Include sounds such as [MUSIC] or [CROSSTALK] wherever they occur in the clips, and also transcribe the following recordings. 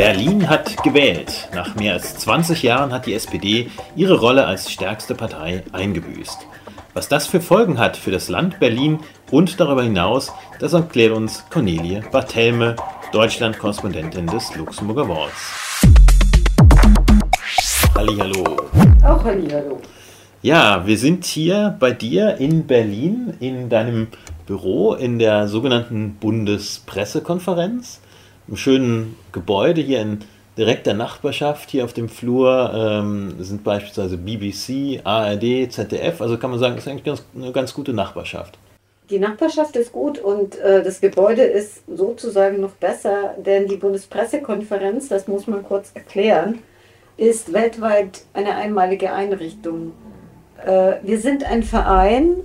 Berlin hat gewählt. Nach mehr als 20 Jahren hat die SPD ihre Rolle als stärkste Partei eingebüßt. Was das für Folgen hat für das Land Berlin und darüber hinaus, das erklärt uns Cornelie Barthelme, Deutschland-Korrespondentin des Luxemburger Walls. Hallihallo. Auch Hallihallo. Ja, wir sind hier bei dir in Berlin in deinem Büro in der sogenannten Bundespressekonferenz einem schönen Gebäude hier in direkter Nachbarschaft. Hier auf dem Flur ähm, sind beispielsweise BBC, ARD, ZDF. Also kann man sagen, das ist eigentlich ganz, eine ganz gute Nachbarschaft. Die Nachbarschaft ist gut und äh, das Gebäude ist sozusagen noch besser, denn die Bundespressekonferenz, das muss man kurz erklären, ist weltweit eine einmalige Einrichtung. Äh, wir sind ein Verein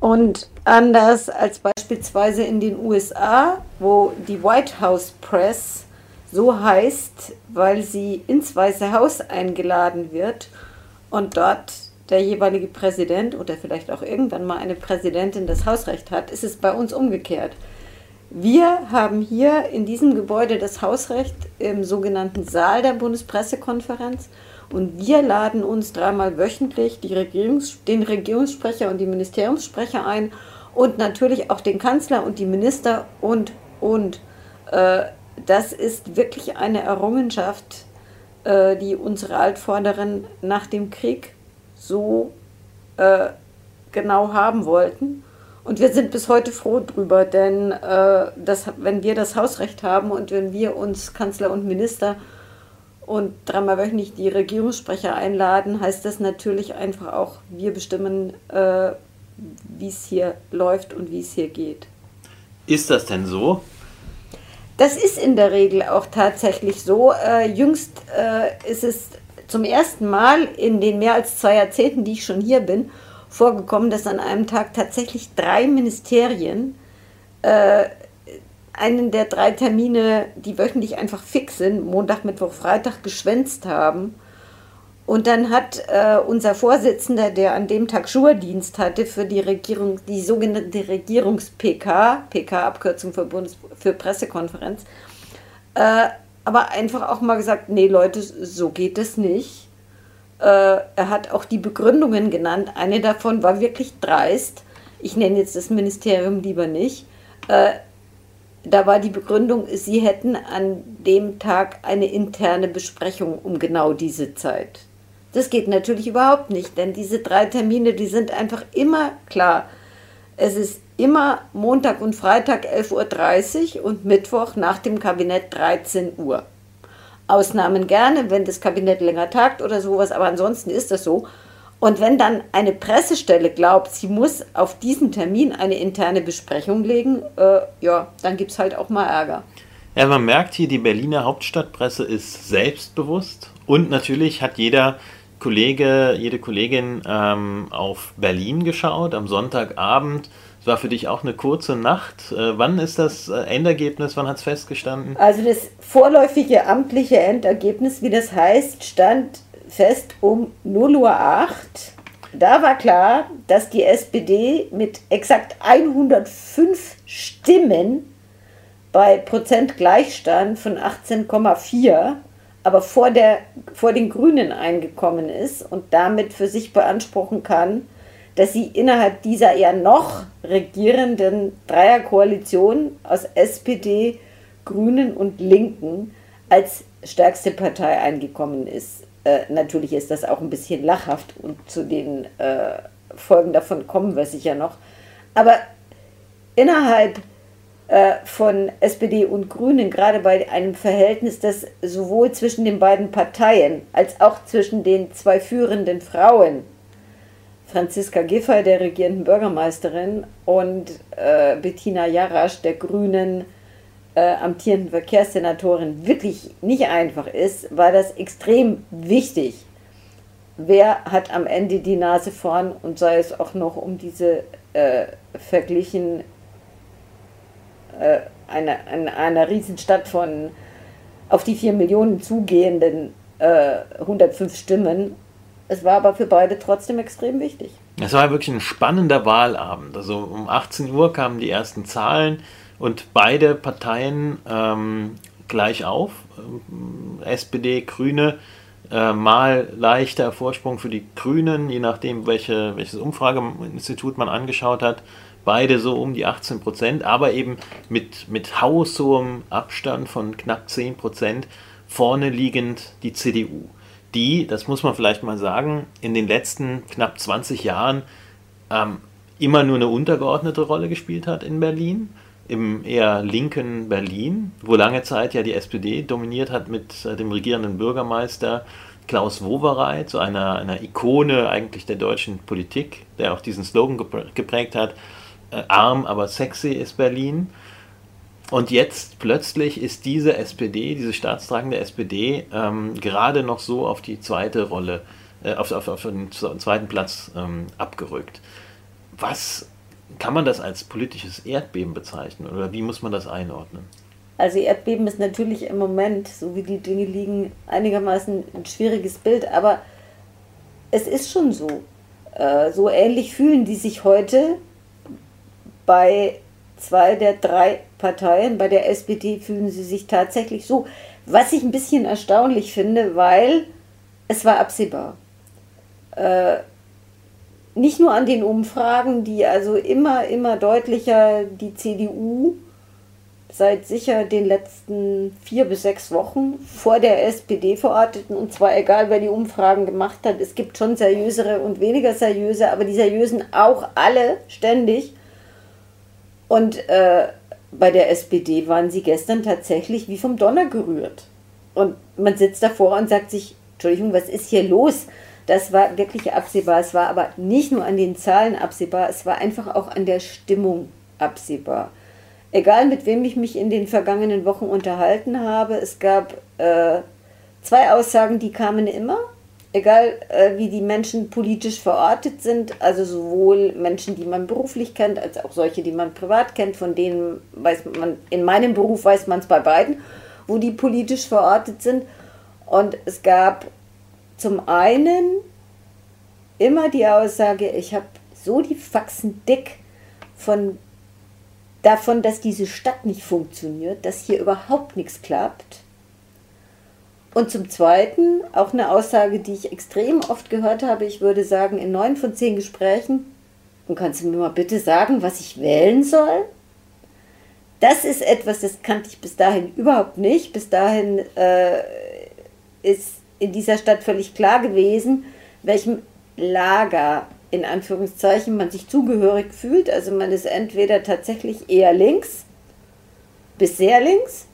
und anders als beispielsweise in den USA, wo die White House Press so heißt, weil sie ins Weiße Haus eingeladen wird und dort der jeweilige Präsident oder vielleicht auch irgendwann mal eine Präsidentin das Hausrecht hat, ist es bei uns umgekehrt. Wir haben hier in diesem Gebäude das Hausrecht im sogenannten Saal der Bundespressekonferenz und wir laden uns dreimal wöchentlich Regierungs-, den Regierungssprecher und die Ministeriumssprecher ein und natürlich auch den Kanzler und die Minister und, und. Äh, das ist wirklich eine Errungenschaft, äh, die unsere Altvorderen nach dem Krieg so äh, genau haben wollten. Und wir sind bis heute froh drüber, denn äh, das, wenn wir das Hausrecht haben und wenn wir uns Kanzler und Minister und dreimal wöchentlich die Regierungssprecher einladen, heißt das natürlich einfach auch, wir bestimmen, äh, wie es hier läuft und wie es hier geht. Ist das denn so? Das ist in der Regel auch tatsächlich so. Äh, jüngst äh, ist es zum ersten Mal in den mehr als zwei Jahrzehnten, die ich schon hier bin, vorgekommen, dass an einem Tag tatsächlich drei Ministerien äh, einen der drei Termine, die wöchentlich einfach fix sind, Montag, Mittwoch, Freitag, geschwänzt haben. Und dann hat äh, unser Vorsitzender, der an dem Tag Schurdienst hatte für die Regierung, die sogenannte Regierungs-PK, PK-Abkürzung für, Bundes für Pressekonferenz, äh, aber einfach auch mal gesagt, nee Leute, so geht es nicht. Äh, er hat auch die Begründungen genannt. Eine davon war wirklich dreist. Ich nenne jetzt das Ministerium lieber nicht. Da war die Begründung, sie hätten an dem Tag eine interne Besprechung um genau diese Zeit. Das geht natürlich überhaupt nicht, denn diese drei Termine, die sind einfach immer klar. Es ist immer Montag und Freitag 11.30 Uhr und Mittwoch nach dem Kabinett 13 Uhr. Ausnahmen gerne, wenn das Kabinett länger tagt oder sowas, aber ansonsten ist das so. Und wenn dann eine Pressestelle glaubt, sie muss auf diesen Termin eine interne Besprechung legen, äh, ja, dann gibt es halt auch mal Ärger. Ja, man merkt hier, die Berliner Hauptstadtpresse ist selbstbewusst und natürlich hat jeder Kollege, jede Kollegin ähm, auf Berlin geschaut am Sonntagabend. Es war für dich auch eine kurze Nacht. Äh, wann ist das äh, Endergebnis? Wann hat es festgestanden? Also das vorläufige amtliche Endergebnis, wie das heißt, stand fest um 0 Uhr 8. Da war klar, dass die SPD mit exakt 105 Stimmen bei Prozentgleichstand von 18,4 aber vor, der, vor den Grünen eingekommen ist und damit für sich beanspruchen kann, dass sie innerhalb dieser eher noch regierenden Dreierkoalition aus SPD, Grünen und Linken als stärkste Partei eingekommen ist. Äh, natürlich ist das auch ein bisschen lachhaft und zu den äh, Folgen davon kommen wir sicher noch. Aber innerhalb äh, von SPD und Grünen, gerade bei einem Verhältnis, das sowohl zwischen den beiden Parteien als auch zwischen den zwei führenden Frauen, Franziska Giffey, der regierenden Bürgermeisterin, und äh, Bettina Jarasch, der Grünen äh, amtierenden Verkehrssenatorin, wirklich nicht einfach ist, war das extrem wichtig. Wer hat am Ende die Nase vorn und sei es auch noch um diese äh, verglichen äh, einer, einer, einer Riesenstadt von auf die vier Millionen zugehenden äh, 105 Stimmen. Es war aber für beide trotzdem extrem wichtig. Es war wirklich ein spannender Wahlabend. Also um 18 Uhr kamen die ersten Zahlen und beide Parteien ähm, gleich auf. SPD, Grüne, äh, mal leichter Vorsprung für die Grünen, je nachdem, welche, welches Umfrageinstitut man angeschaut hat. Beide so um die 18 Prozent, aber eben mit, mit haushohem Abstand von knapp 10 Prozent vorne liegend die CDU. Die, das muss man vielleicht mal sagen, in den letzten knapp 20 Jahren ähm, immer nur eine untergeordnete Rolle gespielt hat in Berlin im eher linken Berlin, wo lange Zeit ja die SPD dominiert hat mit äh, dem regierenden Bürgermeister Klaus Wowereit, so einer, einer Ikone eigentlich der deutschen Politik, der auch diesen Slogan geprägt hat, äh, arm aber sexy ist Berlin. Und jetzt plötzlich ist diese SPD, diese staatstragende SPD, ähm, gerade noch so auf die zweite Rolle, äh, auf, auf, auf, den zweiten Platz ähm, abgerückt. Was kann man das als politisches Erdbeben bezeichnen oder wie muss man das einordnen? Also Erdbeben ist natürlich im Moment, so wie die Dinge liegen, einigermaßen ein schwieriges Bild, aber es ist schon so. Äh, so ähnlich fühlen die sich heute bei zwei der drei Parteien. Bei der SPD fühlen sie sich tatsächlich so. Was ich ein bisschen erstaunlich finde, weil es war absehbar. Nicht nur an den Umfragen, die also immer, immer deutlicher die CDU seit sicher den letzten vier bis sechs Wochen vor der SPD verorteten. Und zwar egal, wer die Umfragen gemacht hat. Es gibt schon seriösere und weniger seriöse, aber die seriösen auch alle ständig. Und äh, bei der SPD waren sie gestern tatsächlich wie vom Donner gerührt. Und man sitzt davor und sagt sich, Entschuldigung, was ist hier los? Das war wirklich absehbar. Es war aber nicht nur an den Zahlen absehbar, es war einfach auch an der Stimmung absehbar. Egal mit wem ich mich in den vergangenen Wochen unterhalten habe, es gab äh, zwei Aussagen, die kamen immer. Egal äh, wie die Menschen politisch verortet sind, also sowohl Menschen, die man beruflich kennt, als auch solche, die man privat kennt, von denen weiß man, in meinem Beruf weiß man es bei beiden, wo die politisch verortet sind. Und es gab zum einen immer die Aussage, ich habe so die Faxen dick von davon, dass diese Stadt nicht funktioniert, dass hier überhaupt nichts klappt. Und zum Zweiten auch eine Aussage, die ich extrem oft gehört habe, ich würde sagen, in neun von zehn Gesprächen, und kannst du mir mal bitte sagen, was ich wählen soll? Das ist etwas, das kannte ich bis dahin überhaupt nicht. Bis dahin äh, ist in dieser Stadt völlig klar gewesen, welchem Lager in Anführungszeichen man sich zugehörig fühlt. Also man ist entweder tatsächlich eher links bis sehr links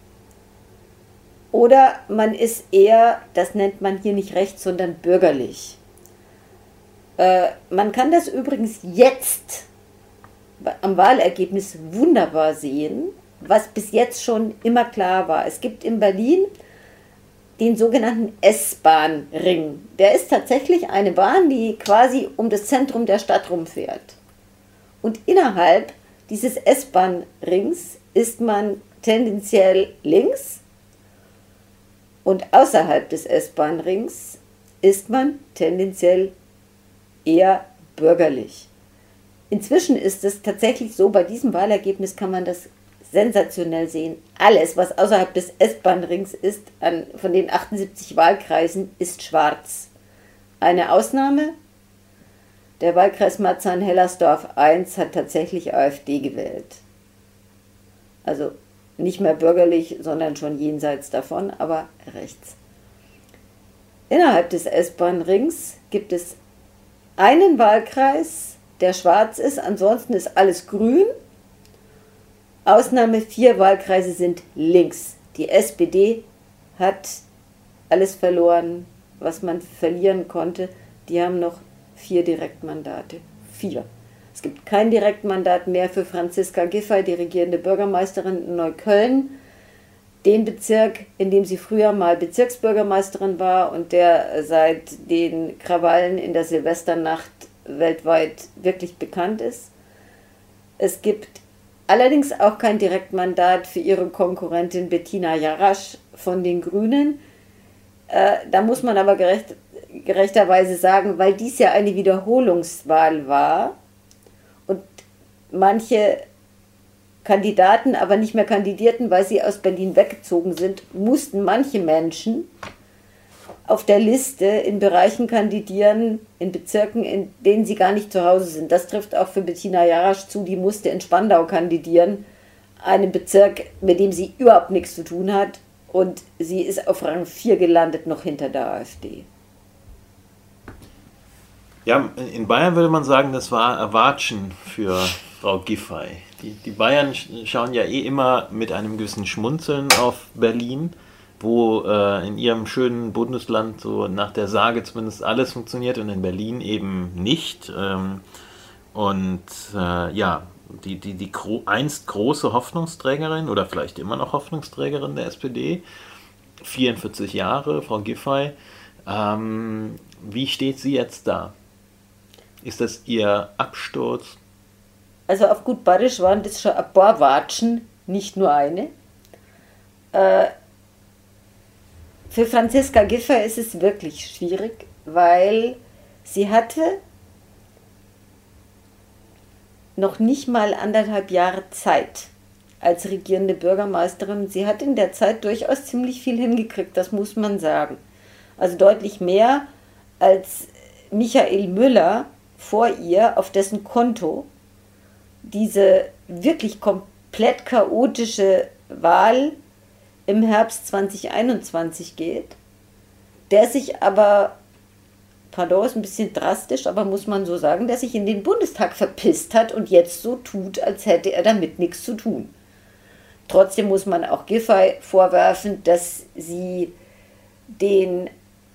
oder man ist eher, das nennt man hier nicht rechts, sondern bürgerlich. Äh, man kann das übrigens jetzt am Wahlergebnis wunderbar sehen, was bis jetzt schon immer klar war. Es gibt in Berlin den sogenannten S-Bahn-Ring. Der ist tatsächlich eine Bahn, die quasi um das Zentrum der Stadt rumfährt. Und innerhalb dieses S-Bahn-Rings ist man tendenziell links und außerhalb des S-Bahn-Rings ist man tendenziell eher bürgerlich. Inzwischen ist es tatsächlich so, bei diesem Wahlergebnis kann man das sensationell sehen. Alles, was außerhalb des S-Bahn-Rings ist, an, von den 78 Wahlkreisen, ist schwarz. Eine Ausnahme, der Wahlkreis Marzahn-Hellersdorf 1 hat tatsächlich AfD gewählt. Also nicht mehr bürgerlich, sondern schon jenseits davon, aber rechts. Innerhalb des S-Bahn-Rings gibt es einen Wahlkreis, der schwarz ist, ansonsten ist alles grün Ausnahme vier Wahlkreise sind links. Die SPD hat alles verloren, was man verlieren konnte. Die haben noch vier Direktmandate. Vier. Es gibt kein Direktmandat mehr für Franziska Giffey, die regierende Bürgermeisterin in Neukölln. Den Bezirk, in dem sie früher mal Bezirksbürgermeisterin war und der seit den Krawallen in der Silvesternacht weltweit wirklich bekannt ist. Es gibt allerdings auch kein Direktmandat für ihre Konkurrentin Bettina Jarasch von den Grünen. Äh, da muss man aber gerecht, gerechterweise sagen, weil dies ja eine Wiederholungswahl war und manche Kandidaten aber nicht mehr kandidierten, weil sie aus Berlin weggezogen sind, mussten manche Menschen auf der Liste in Bereichen kandidieren, in Bezirken, in denen sie gar nicht zu Hause sind. Das trifft auch für Bettina Jarasch zu, die musste in Spandau kandidieren, einem Bezirk, mit dem sie überhaupt nichts zu tun hat. Und sie ist auf Rang 4 gelandet, noch hinter der AfD. Ja, in Bayern würde man sagen, das war Erwatschen für Frau Giffey. Die, die Bayern schauen ja eh immer mit einem gewissen Schmunzeln auf Berlin, wo äh, in ihrem schönen Bundesland so nach der Sage zumindest alles funktioniert und in Berlin eben nicht. Ähm, und äh, ja, die, die, die gro einst große Hoffnungsträgerin oder vielleicht immer noch Hoffnungsträgerin der SPD, 44 Jahre, Frau Giffey. Ähm, wie steht sie jetzt da? Ist das Ihr Absturz? Also auf gut Badisch waren das schon ein paar Watschen, nicht nur eine. Äh, für Franziska Giffer ist es wirklich schwierig, weil sie hatte noch nicht mal anderthalb Jahre Zeit als regierende Bürgermeisterin. Sie hat in der Zeit durchaus ziemlich viel hingekriegt, das muss man sagen. Also deutlich mehr als Michael Müller, vor ihr, auf dessen Konto diese wirklich komplett chaotische Wahl im Herbst 2021 geht, der sich aber, pardon, ist ein bisschen drastisch, aber muss man so sagen, der sich in den Bundestag verpisst hat und jetzt so tut, als hätte er damit nichts zu tun. Trotzdem muss man auch Giffey vorwerfen, dass sie den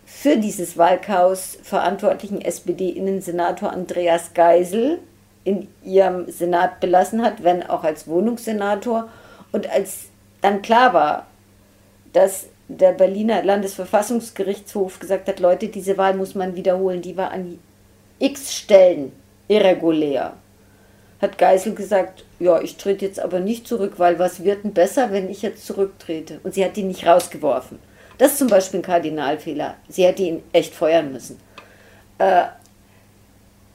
für dieses Wahlchaos verantwortlichen SPD-Innensenator Andreas Geisel in ihrem Senat belassen hat, wenn auch als Wohnungssenator. Und als dann klar war, dass der Berliner Landesverfassungsgerichtshof gesagt hat, Leute, diese Wahl muss man wiederholen, die war an x Stellen irregulär, hat Geisel gesagt, ja, ich trete jetzt aber nicht zurück, weil was wird denn besser, wenn ich jetzt zurücktrete? Und sie hat ihn nicht rausgeworfen. Das ist zum Beispiel ein Kardinalfehler. Sie hätte ihn echt feuern müssen. Äh,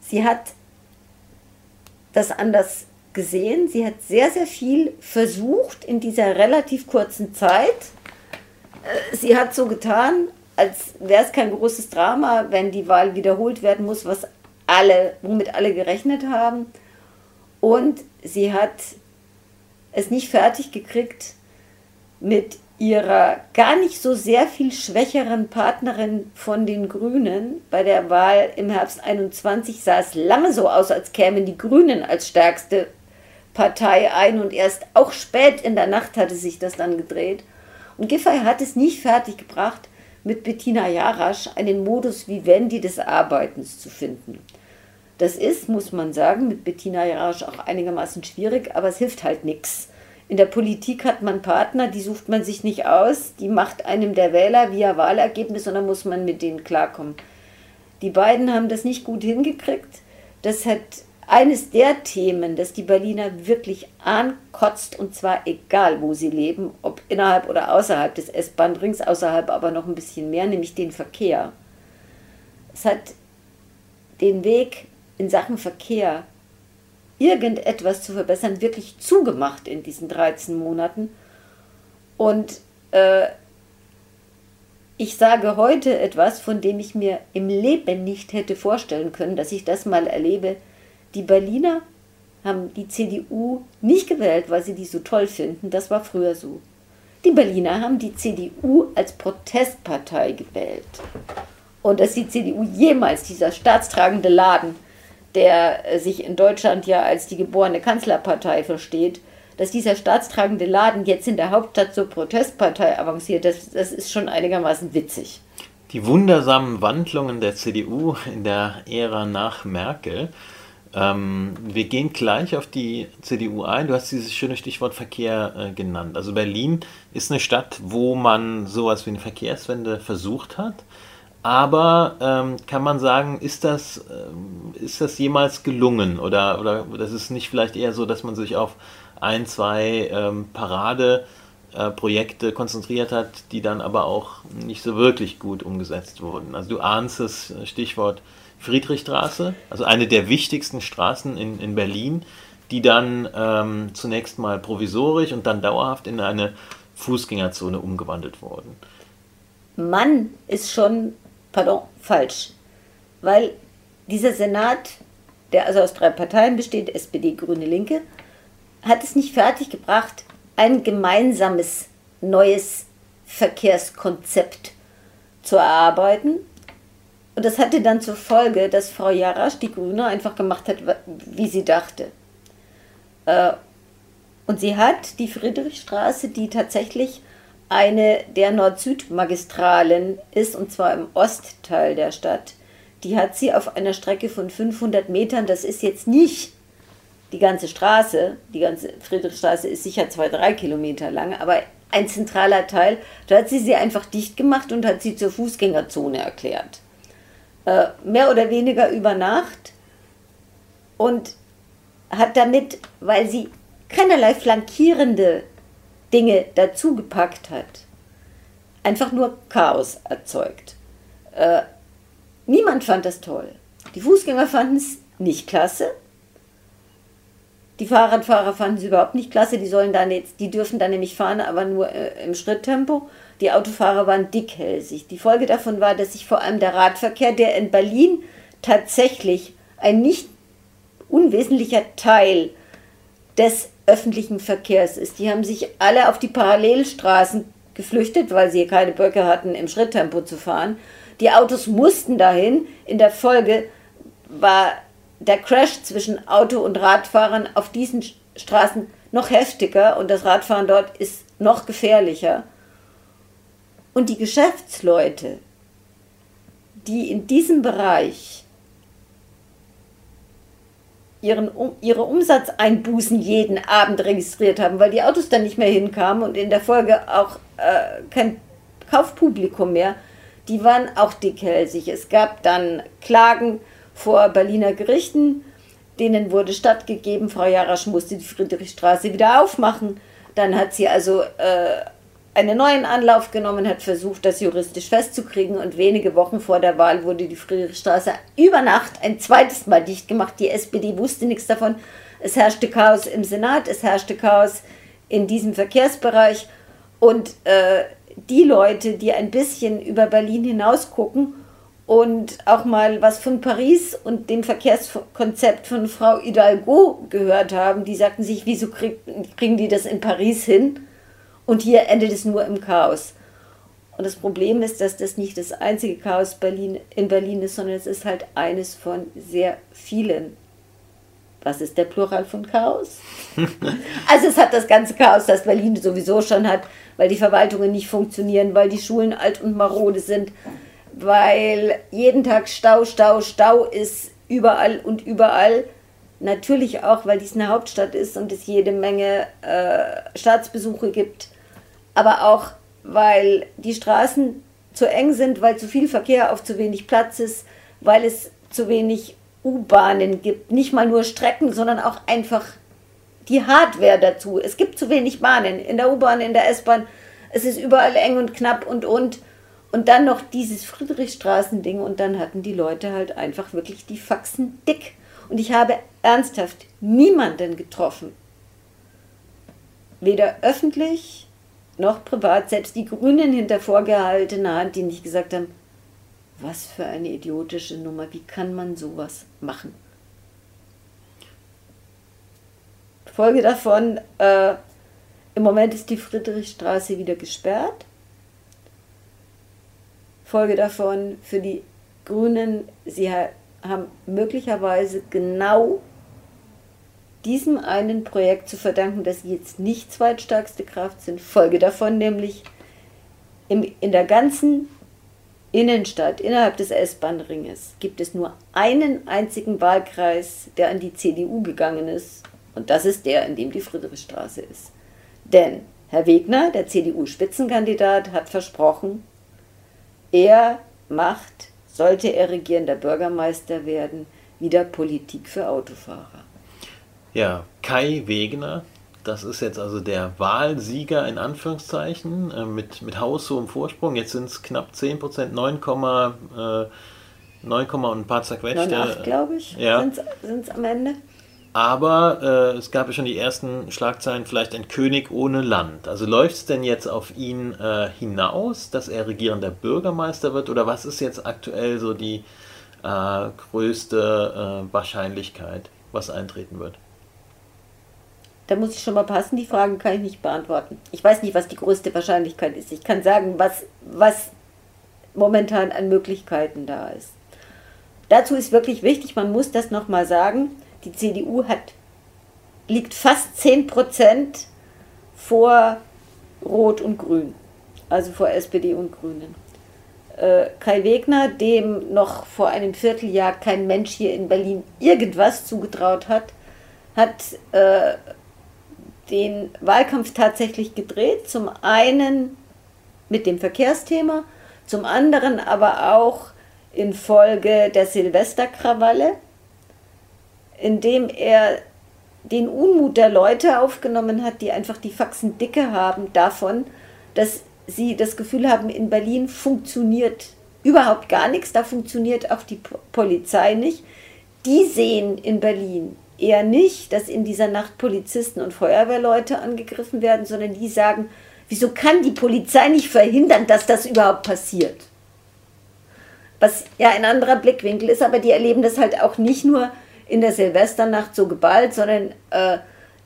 sie hat das anders gesehen. Sie hat sehr, sehr viel versucht in dieser relativ kurzen Zeit. Äh, sie hat so getan, als wäre es kein großes Drama, wenn die Wahl wiederholt werden muss, was alle, womit alle gerechnet haben. Und sie hat es nicht fertig gekriegt, mit ihrer gar nicht so sehr viel schwächeren Partnerin von den Grünen bei der Wahl im Herbst 21 sah es lange so aus, als kämen die Grünen als stärkste Partei ein und erst auch spät in der Nacht hatte sich das dann gedreht. Und Giffey hat es nicht fertiggebracht, mit Bettina Jarasch einen Modus vivendi des Arbeitens zu finden. Das ist, muss man sagen, mit Bettina Jarasch auch einigermaßen schwierig, aber es hilft halt nichts in der Politik hat man Partner, die sucht man sich nicht aus, die macht einem der Wähler via Wahlergebnis und dann muss man mit denen klarkommen. Die beiden haben das nicht gut hingekriegt. Das hat eines der Themen, das die Berliner wirklich ankotzt, und zwar egal, wo sie leben, ob innerhalb oder außerhalb des S-Bahn-Rings, außerhalb aber noch ein bisschen mehr, nämlich den Verkehr. Es hat den Weg in Sachen Verkehr irgendetwas zu verbessern, wirklich zugemacht in diesen 13 Monaten. Und äh, ich sage heute etwas, von dem ich mir im Leben nicht hätte vorstellen können, dass ich das mal erlebe. Die Berliner haben die CDU nicht gewählt, weil sie die so toll finden. Das war früher so. Die Berliner haben die CDU als Protestpartei gewählt. Und dass die CDU jemals dieser staatstragende Laden der äh, sich in Deutschland ja als die geborene Kanzlerpartei versteht, dass dieser staatstragende Laden jetzt in der Hauptstadt zur Protestpartei avanciert, das, das ist schon einigermaßen witzig. Die wundersamen Wandlungen der CDU in der Ära nach Merkel. Ähm, wir gehen gleich auf die CDU ein. Du hast dieses schöne Stichwort Verkehr äh, genannt. Also Berlin ist eine Stadt, wo man sowas wie eine Verkehrswende versucht hat. Aber ähm, kann man sagen, ist das, ähm, ist das jemals gelungen? Oder, oder das ist nicht vielleicht eher so, dass man sich auf ein, zwei ähm, Äh, konzentriert hat, die dann aber auch nicht so wirklich gut umgesetzt wurden? Also du ahnst das Stichwort Friedrichstraße, also eine der wichtigsten Straßen in, in Berlin, die dann ähm, zunächst mal provisorisch und dann dauerhaft in eine Fußgängerzone umgewandelt wurden. Mann ist schon, pardon, falsch. Weil dieser Senat, der also aus drei Parteien besteht, SPD, Grüne, Linke, hat es nicht fertiggebracht, ein gemeinsames neues Verkehrskonzept zu erarbeiten. Und das hatte dann zur Folge, dass Frau Jarasch, die Grüne, einfach gemacht hat, wie sie dachte. Äh, und sie hat die Friedrichstraße, die tatsächlich eine der Nord-Süd-Magistralen ist, und zwar im Ostteil der Stadt, die hat sie auf einer Strecke von 500 Metern, das ist jetzt nicht die ganze Straße, die ganze Friedrichstraße ist sicher zwei, drei Kilometer lang, aber ein zentraler Teil, da hat sie sie einfach dicht gemacht und hat sie zur Fußgängerzone erklärt. Äh, mehr oder weniger über Nacht und hat damit, weil sie keinerlei flankierende Dinge dazugepackt hat, einfach nur Chaos erzeugt. Äh, niemand fand das toll. Die Fußgänger fanden es nicht klasse. Die Fahrradfahrer fanden es überhaupt nicht klasse. Die sollen dann jetzt, die dürfen dann nämlich fahren, aber nur äh, im Schritttempo. Die Autofahrer waren dickhälsig. Die Folge davon war, dass sich vor allem der Radverkehr, der in Berlin tatsächlich ein nicht unwesentlicher Teil des öffentlichen Verkehrs ist. Die haben sich alle auf die Parallelstraßen geflüchtet, weil sie keine Böcke hatten, im Schritttempo zu fahren. Die Autos mussten dahin. In der Folge war der Crash zwischen Auto und Radfahrern auf diesen Straßen noch heftiger und das Radfahren dort ist noch gefährlicher. Und die Geschäftsleute, die in diesem Bereich ihren, ihre Umsatzeinbußen jeden Abend registriert haben, weil die Autos dann nicht mehr hinkamen und in der Folge auch äh, kein Kaufpublikum mehr, die waren auch dickhälsig. Es gab dann Klagen vor Berliner Gerichten, denen wurde stattgegeben, Frau Jarasch musste die Friedrichstraße wieder aufmachen. Dann hat sie also äh, einen neuen Anlauf genommen, hat versucht, das juristisch festzukriegen und wenige Wochen vor der Wahl wurde die Friedrichstraße über Nacht ein zweites Mal dicht gemacht. Die SPD wusste nichts davon. Es herrschte Chaos im Senat, es herrschte Chaos in diesem Verkehrsbereich und äh, die Leute, die ein bisschen über Berlin hinaus gucken und auch mal was von Paris und dem Verkehrskonzept von Frau Hidalgo gehört haben, die sagten sich, wieso krieg, kriegen die das in Paris hin? Und hier endet es nur im Chaos. Und das Problem ist, dass das nicht das einzige Chaos Berlin, in Berlin ist, sondern es ist halt eines von sehr vielen. Was ist der Plural von Chaos? [LAUGHS] also es hat das ganze Chaos, das Berlin sowieso schon hat, weil die Verwaltungen nicht funktionieren, weil die Schulen alt und marode sind, weil jeden Tag Stau, Stau, Stau ist überall und überall. Natürlich auch, weil dies eine Hauptstadt ist und es jede Menge äh, Staatsbesuche gibt aber auch, weil die Straßen zu eng sind, weil zu viel Verkehr auf zu wenig Platz ist, weil es zu wenig U-Bahnen gibt. Nicht mal nur Strecken, sondern auch einfach die Hardware dazu. Es gibt zu wenig Bahnen in der U-Bahn, in der S-Bahn. Es ist überall eng und knapp und und. Und dann noch dieses Friedrichstraßending und dann hatten die Leute halt einfach wirklich die Faxen dick. Und ich habe ernsthaft niemanden getroffen, weder öffentlich noch privat, selbst die Grünen hinter vorgehaltener Hand, die nicht gesagt haben, was für eine idiotische Nummer, wie kann man sowas machen? Folge davon, äh, im Moment ist die Friedrichstraße wieder gesperrt. Folge davon für die Grünen, sie haben möglicherweise genau diesem einen Projekt zu verdanken, dass sie jetzt nicht zweitstärkste Kraft sind. Folge davon nämlich im, in der ganzen Innenstadt, innerhalb des S-Bahn-Ringes, gibt es nur einen einzigen Wahlkreis, der an die CDU gegangen ist. Und das ist der, in dem die Friedrichstraße ist. Denn Herr Wegner, der CDU-Spitzenkandidat, hat versprochen, er macht, sollte er regierender Bürgermeister werden, wieder Politik für Autofahrer. Ja, Kai Wegner, das ist jetzt also der Wahlsieger in Anführungszeichen äh, mit, mit haushohem Vorsprung. Jetzt sind es knapp 10 Prozent, 9, äh, 9, und ein paar zerquetschte. 9, glaube ich, ja. sind es am Ende. Aber äh, es gab ja schon die ersten Schlagzeilen, vielleicht ein König ohne Land. Also läuft es denn jetzt auf ihn äh, hinaus, dass er regierender Bürgermeister wird? Oder was ist jetzt aktuell so die äh, größte äh, Wahrscheinlichkeit, was eintreten wird? Da muss ich schon mal passen, die Fragen kann ich nicht beantworten. Ich weiß nicht, was die größte Wahrscheinlichkeit ist. Ich kann sagen, was, was momentan an Möglichkeiten da ist. Dazu ist wirklich wichtig, man muss das nochmal sagen, die CDU hat, liegt fast 10 Prozent vor Rot und Grün, also vor SPD und Grünen. Äh, Kai Wegner, dem noch vor einem Vierteljahr kein Mensch hier in Berlin irgendwas zugetraut hat, hat äh, den Wahlkampf tatsächlich gedreht. Zum einen mit dem Verkehrsthema, zum anderen aber auch infolge der Silvesterkrawalle indem er den Unmut der Leute aufgenommen hat, die einfach die Faxen dicke haben davon, dass sie das Gefühl haben, in Berlin funktioniert überhaupt gar nichts, da funktioniert auch die Polizei nicht. Die sehen in Berlin eher nicht, dass in dieser Nacht Polizisten und Feuerwehrleute angegriffen werden, sondern die sagen, wieso kann die Polizei nicht verhindern, dass das überhaupt passiert? Was ja ein anderer Blickwinkel ist, aber die erleben das halt auch nicht nur in der Silvesternacht so geballt, sondern äh,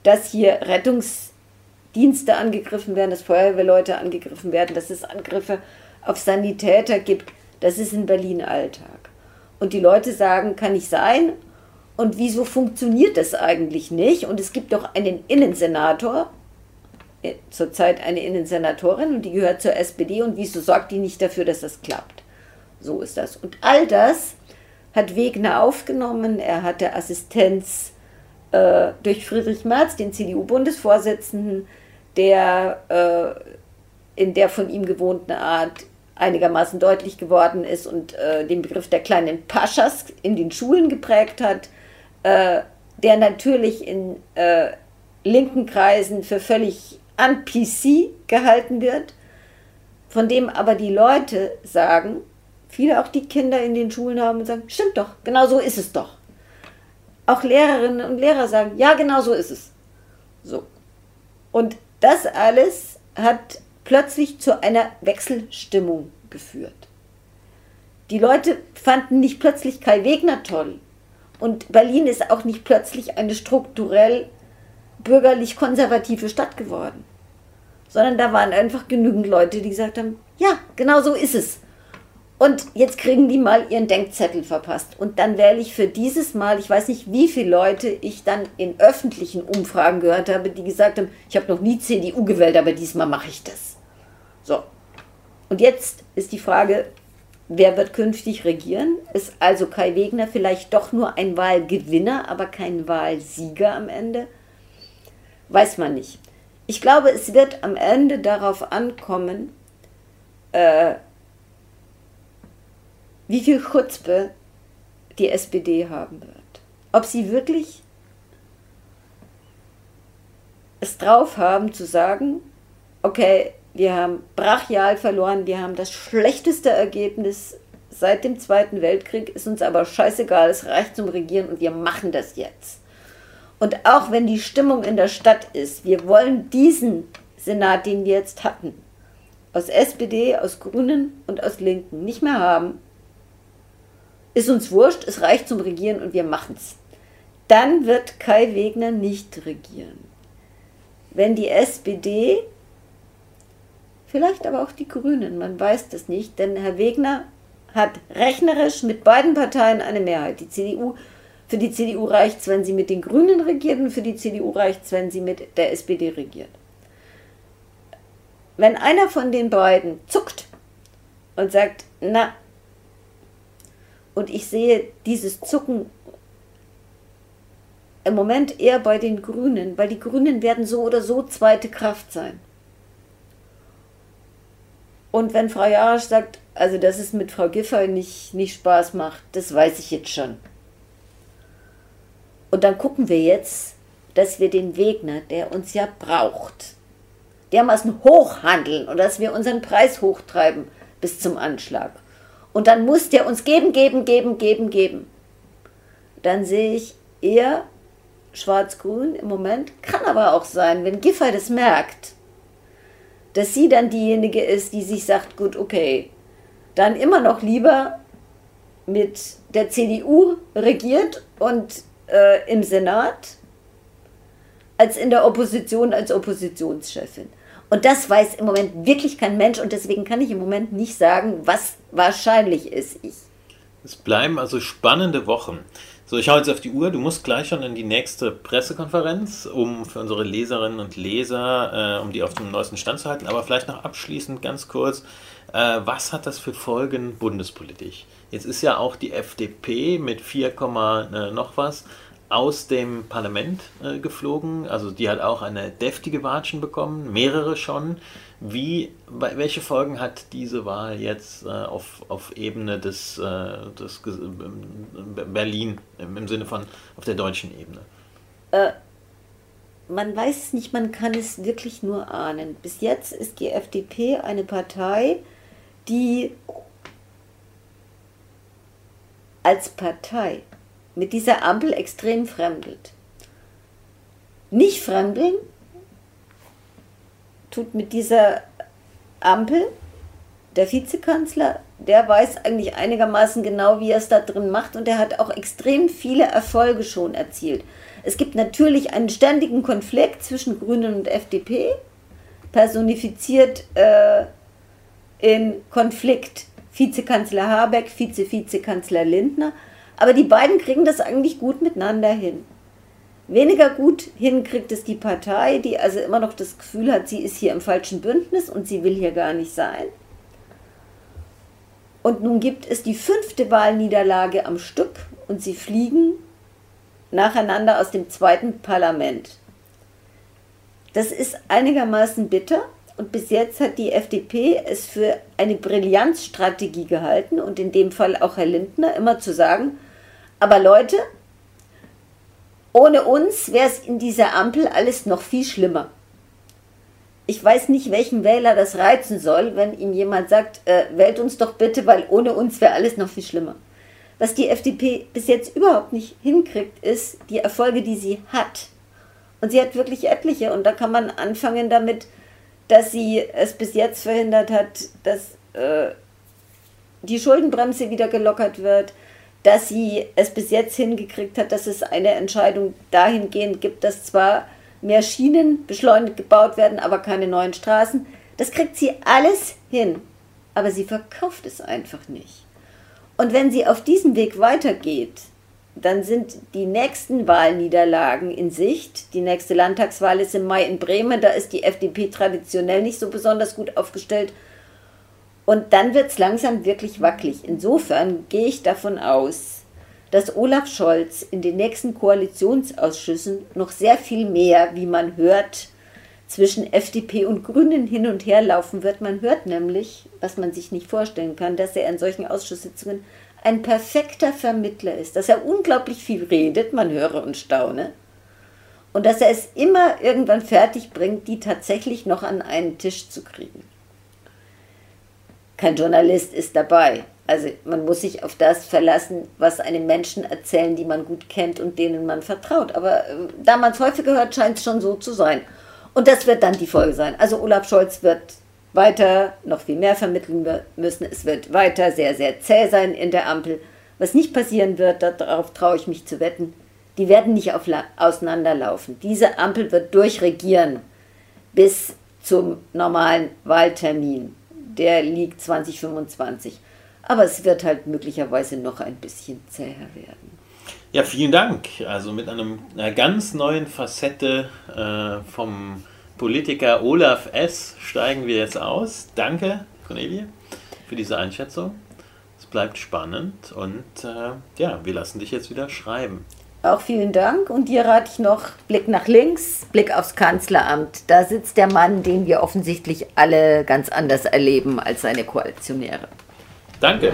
dass hier Rettungsdienste angegriffen werden, dass Feuerwehrleute angegriffen werden, dass es Angriffe auf Sanitäter gibt. Das ist in Berlin Alltag. Und die Leute sagen, kann nicht sein. Und wieso funktioniert das eigentlich nicht? Und es gibt doch einen Innensenator, äh, zurzeit eine Innensenatorin, und die gehört zur SPD. Und wieso sorgt die nicht dafür, dass das klappt? So ist das. Und all das hat Wegner aufgenommen. Er hatte Assistenz äh, durch Friedrich Merz, den CDU-Bundesvorsitzenden, der äh, in der von ihm gewohnten Art einigermaßen deutlich geworden ist und äh, den Begriff der kleinen Paschas in den Schulen geprägt hat, äh, der natürlich in äh, linken Kreisen für völlig un-PC gehalten wird, von dem aber die Leute sagen, viele auch die Kinder in den Schulen haben und sagen, stimmt doch, genau so ist es doch. Auch Lehrerinnen und Lehrer sagen, ja, genau so ist es. So. Und das alles hat plötzlich zu einer Wechselstimmung geführt. Die Leute fanden nicht plötzlich Kai Wegner toll. Und Berlin ist auch nicht plötzlich eine strukturell bürgerlich-konservative Stadt geworden. Sondern da waren einfach genügend Leute, die gesagt haben, ja, genau so ist es. Und jetzt kriegen die mal ihren Denkzettel verpasst. Und dann wähle ich für dieses Mal, ich weiß nicht, wie viele Leute ich dann in öffentlichen Umfragen gehört habe, die gesagt haben, ich habe noch nie CDU gewählt, aber diesmal mache ich das. So. Und jetzt ist die Frage, wer wird künftig regieren? Ist also Kai Wegner vielleicht doch nur ein Wahlgewinner, aber kein Wahlsieger am Ende? Weiß man nicht. Ich glaube, es wird am Ende darauf ankommen, äh, wie viel Chutzpe die SPD haben wird. Ob sie wirklich es drauf haben zu sagen, okay, wir haben brachial verloren, wir haben das schlechteste Ergebnis seit dem Zweiten Weltkrieg, ist uns aber scheißegal, es reicht zum Regieren und wir machen das jetzt. Und auch wenn die Stimmung in der Stadt ist, wir wollen diesen Senat, den wir jetzt hatten, aus SPD, aus Grünen und aus Linken nicht mehr haben, ist uns wurscht, es reicht zum Regieren und wir machen es. Dann wird Kai Wegner nicht regieren. Wenn die SPD, vielleicht aber auch die Grünen, man weiß das nicht, denn Herr Wegner hat rechnerisch mit beiden Parteien eine Mehrheit. Die CDU, für die CDU reicht es, wenn sie mit den Grünen regiert und für die CDU reicht es, wenn sie mit der SPD regiert. Wenn einer von den beiden zuckt und sagt, na, und ich sehe dieses Zucken im Moment eher bei den Grünen, weil die Grünen werden so oder so zweite Kraft sein. Und wenn Frau Jarasch sagt, also dass es mit Frau Giffey nicht, nicht Spaß macht, das weiß ich jetzt schon. Und dann gucken wir jetzt, dass wir den Wegner, der uns ja braucht, dermaßen hochhandeln und dass wir unseren Preis hochtreiben bis zum Anschlag. Und dann muss der uns geben, geben, geben, geben, geben. Dann sehe ich eher Schwarz-Grün im Moment. Kann aber auch sein, wenn Giffey das merkt, dass sie dann diejenige ist, die sich sagt, gut, okay, dann immer noch lieber mit der CDU regiert und äh, im Senat als in der Opposition als Oppositionschefin. Und das weiß im Moment wirklich kein Mensch und deswegen kann ich im Moment nicht sagen, was wahrscheinlich ist. Ich. Es bleiben also spannende Wochen. So, ich schaue jetzt auf die Uhr. Du musst gleich schon in die nächste Pressekonferenz, um für unsere Leserinnen und Leser, äh, um die auf dem neuesten Stand zu halten. Aber vielleicht noch abschließend ganz kurz, äh, was hat das für Folgen bundespolitisch? Jetzt ist ja auch die FDP mit 4, äh, noch was aus dem Parlament äh, geflogen. Also die hat auch eine deftige Watschen bekommen, mehrere schon. Wie, welche Folgen hat diese Wahl jetzt äh, auf, auf Ebene des, äh, des äh, Berlin im Sinne von auf der deutschen Ebene? Äh, man weiß es nicht, man kann es wirklich nur ahnen. Bis jetzt ist die FDP eine Partei, die als Partei mit dieser Ampel extrem fremdelt. Nicht fremdeln tut mit dieser Ampel der Vizekanzler, der weiß eigentlich einigermaßen genau, wie er es da drin macht und er hat auch extrem viele Erfolge schon erzielt. Es gibt natürlich einen ständigen Konflikt zwischen Grünen und FDP, personifiziert äh, in Konflikt Vizekanzler Habeck, Vize-Vizekanzler Lindner. Aber die beiden kriegen das eigentlich gut miteinander hin. Weniger gut hinkriegt es die Partei, die also immer noch das Gefühl hat, sie ist hier im falschen Bündnis und sie will hier gar nicht sein. Und nun gibt es die fünfte Wahlniederlage am Stück und sie fliegen nacheinander aus dem zweiten Parlament. Das ist einigermaßen bitter und bis jetzt hat die FDP es für eine Brillanzstrategie gehalten und in dem Fall auch Herr Lindner immer zu sagen, aber Leute, ohne uns wäre es in dieser Ampel alles noch viel schlimmer. Ich weiß nicht, welchen Wähler das reizen soll, wenn ihm jemand sagt, äh, wählt uns doch bitte, weil ohne uns wäre alles noch viel schlimmer. Was die FDP bis jetzt überhaupt nicht hinkriegt, ist die Erfolge, die sie hat. Und sie hat wirklich etliche. Und da kann man anfangen damit, dass sie es bis jetzt verhindert hat, dass äh, die Schuldenbremse wieder gelockert wird, dass sie es bis jetzt hingekriegt hat, dass es eine Entscheidung dahingehend gibt, dass zwar mehr Schienen beschleunigt gebaut werden, aber keine neuen Straßen. Das kriegt sie alles hin, aber sie verkauft es einfach nicht. Und wenn sie auf diesem Weg weitergeht, dann sind die nächsten Wahlniederlagen in Sicht. Die nächste Landtagswahl ist im Mai in Bremen, da ist die FDP traditionell nicht so besonders gut aufgestellt. Und dann wird es langsam wirklich wackelig. Insofern gehe ich davon aus, dass Olaf Scholz in den nächsten Koalitionsausschüssen noch sehr viel mehr, wie man hört, zwischen FDP und Grünen hin und her laufen wird. Man hört nämlich, was man sich nicht vorstellen kann, dass er in solchen Ausschusssitzungen ein perfekter Vermittler ist, dass er unglaublich viel redet, man höre und staune, und dass er es immer irgendwann fertig bringt, die tatsächlich noch an einen Tisch zu kriegen kein Journalist ist dabei. Also man muss sich auf das verlassen, was einem Menschen erzählen, die man gut kennt und denen man vertraut. Aber äh, da man es häufiger hört, scheint es schon so zu sein. Und das wird dann die Folge sein. Also Olaf Scholz wird weiter noch viel mehr vermitteln müssen. Es wird weiter sehr, sehr zäh sein in der Ampel. Was nicht passieren wird, darauf traue ich mich zu wetten, die werden nicht auseinanderlaufen. Diese Ampel wird durchregieren bis zum normalen Wahltermin der liegt 2025. Aber es wird halt möglicherweise noch ein bisschen zäher werden. Ja, vielen Dank. Also mit einem, einer ganz neuen Facette äh, vom Politiker Olaf S. steigen wir jetzt aus. Danke, Cornelie, für diese Einschätzung. Es bleibt spannend und äh, ja, wir lassen dich jetzt wieder schreiben. Auch vielen Dank. Und dir rate ich noch Blick nach links, Blick aufs Kanzleramt. Da sitzt der Mann, den wir offensichtlich alle ganz anders erleben als seine Koalitionäre. Danke.